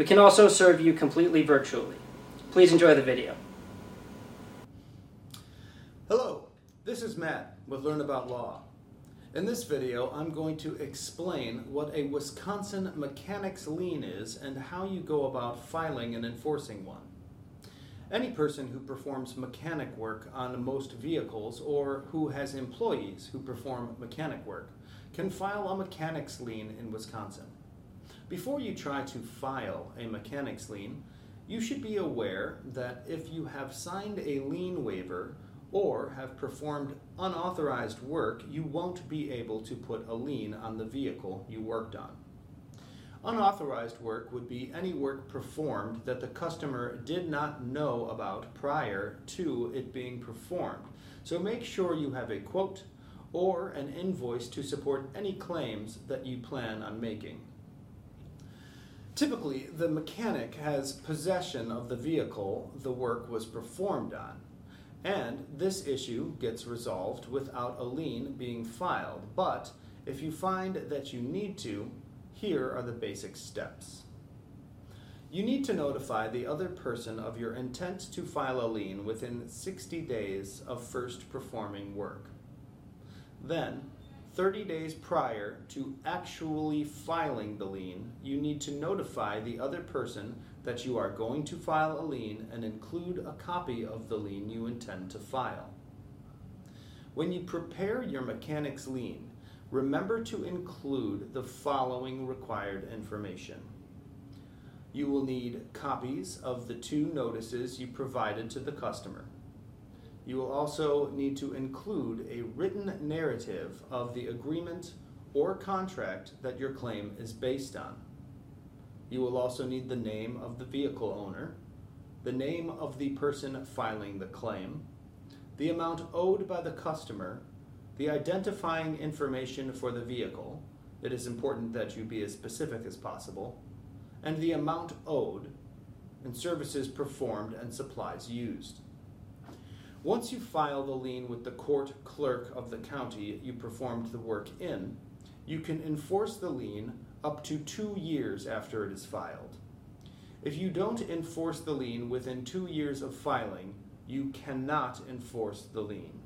We can also serve you completely virtually. Please enjoy the video. Hello, this is Matt with Learn About Law. In this video, I'm going to explain what a Wisconsin mechanics lien is and how you go about filing and enforcing one. Any person who performs mechanic work on most vehicles or who has employees who perform mechanic work can file a mechanics lien in Wisconsin. Before you try to file a mechanics lien, you should be aware that if you have signed a lien waiver or have performed unauthorized work, you won't be able to put a lien on the vehicle you worked on. Unauthorized work would be any work performed that the customer did not know about prior to it being performed. So make sure you have a quote or an invoice to support any claims that you plan on making. Typically, the mechanic has possession of the vehicle the work was performed on, and this issue gets resolved without a lien being filed. But if you find that you need to, here are the basic steps. You need to notify the other person of your intent to file a lien within 60 days of first performing work. Then, 30 days prior to actually filing the lien, you need to notify the other person that you are going to file a lien and include a copy of the lien you intend to file. When you prepare your mechanic's lien, remember to include the following required information. You will need copies of the two notices you provided to the customer. You will also need to include a written narrative of the agreement or contract that your claim is based on. You will also need the name of the vehicle owner, the name of the person filing the claim, the amount owed by the customer, the identifying information for the vehicle, it is important that you be as specific as possible, and the amount owed, and services performed and supplies used. Once you file the lien with the court clerk of the county you performed the work in, you can enforce the lien up to two years after it is filed. If you don't enforce the lien within two years of filing, you cannot enforce the lien.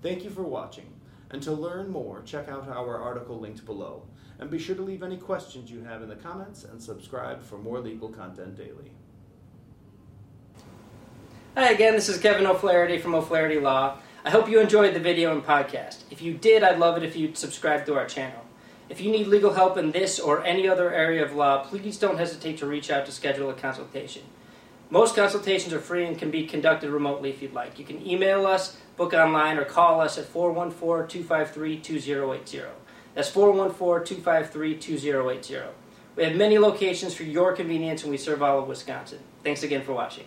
Thank you for watching, and to learn more, check out our article linked below. And be sure to leave any questions you have in the comments and subscribe for more legal content daily. Hi again, this is Kevin O'Flaherty from O'Flaherty Law. I hope you enjoyed the video and podcast. If you did, I'd love it if you'd subscribe to our channel. If you need legal help in this or any other area of law, please don't hesitate to reach out to schedule a consultation. Most consultations are free and can be conducted remotely if you'd like. You can email us, book online, or call us at 414 253 2080. That's 414 253 2080. We have many locations for your convenience and we serve all of Wisconsin. Thanks again for watching.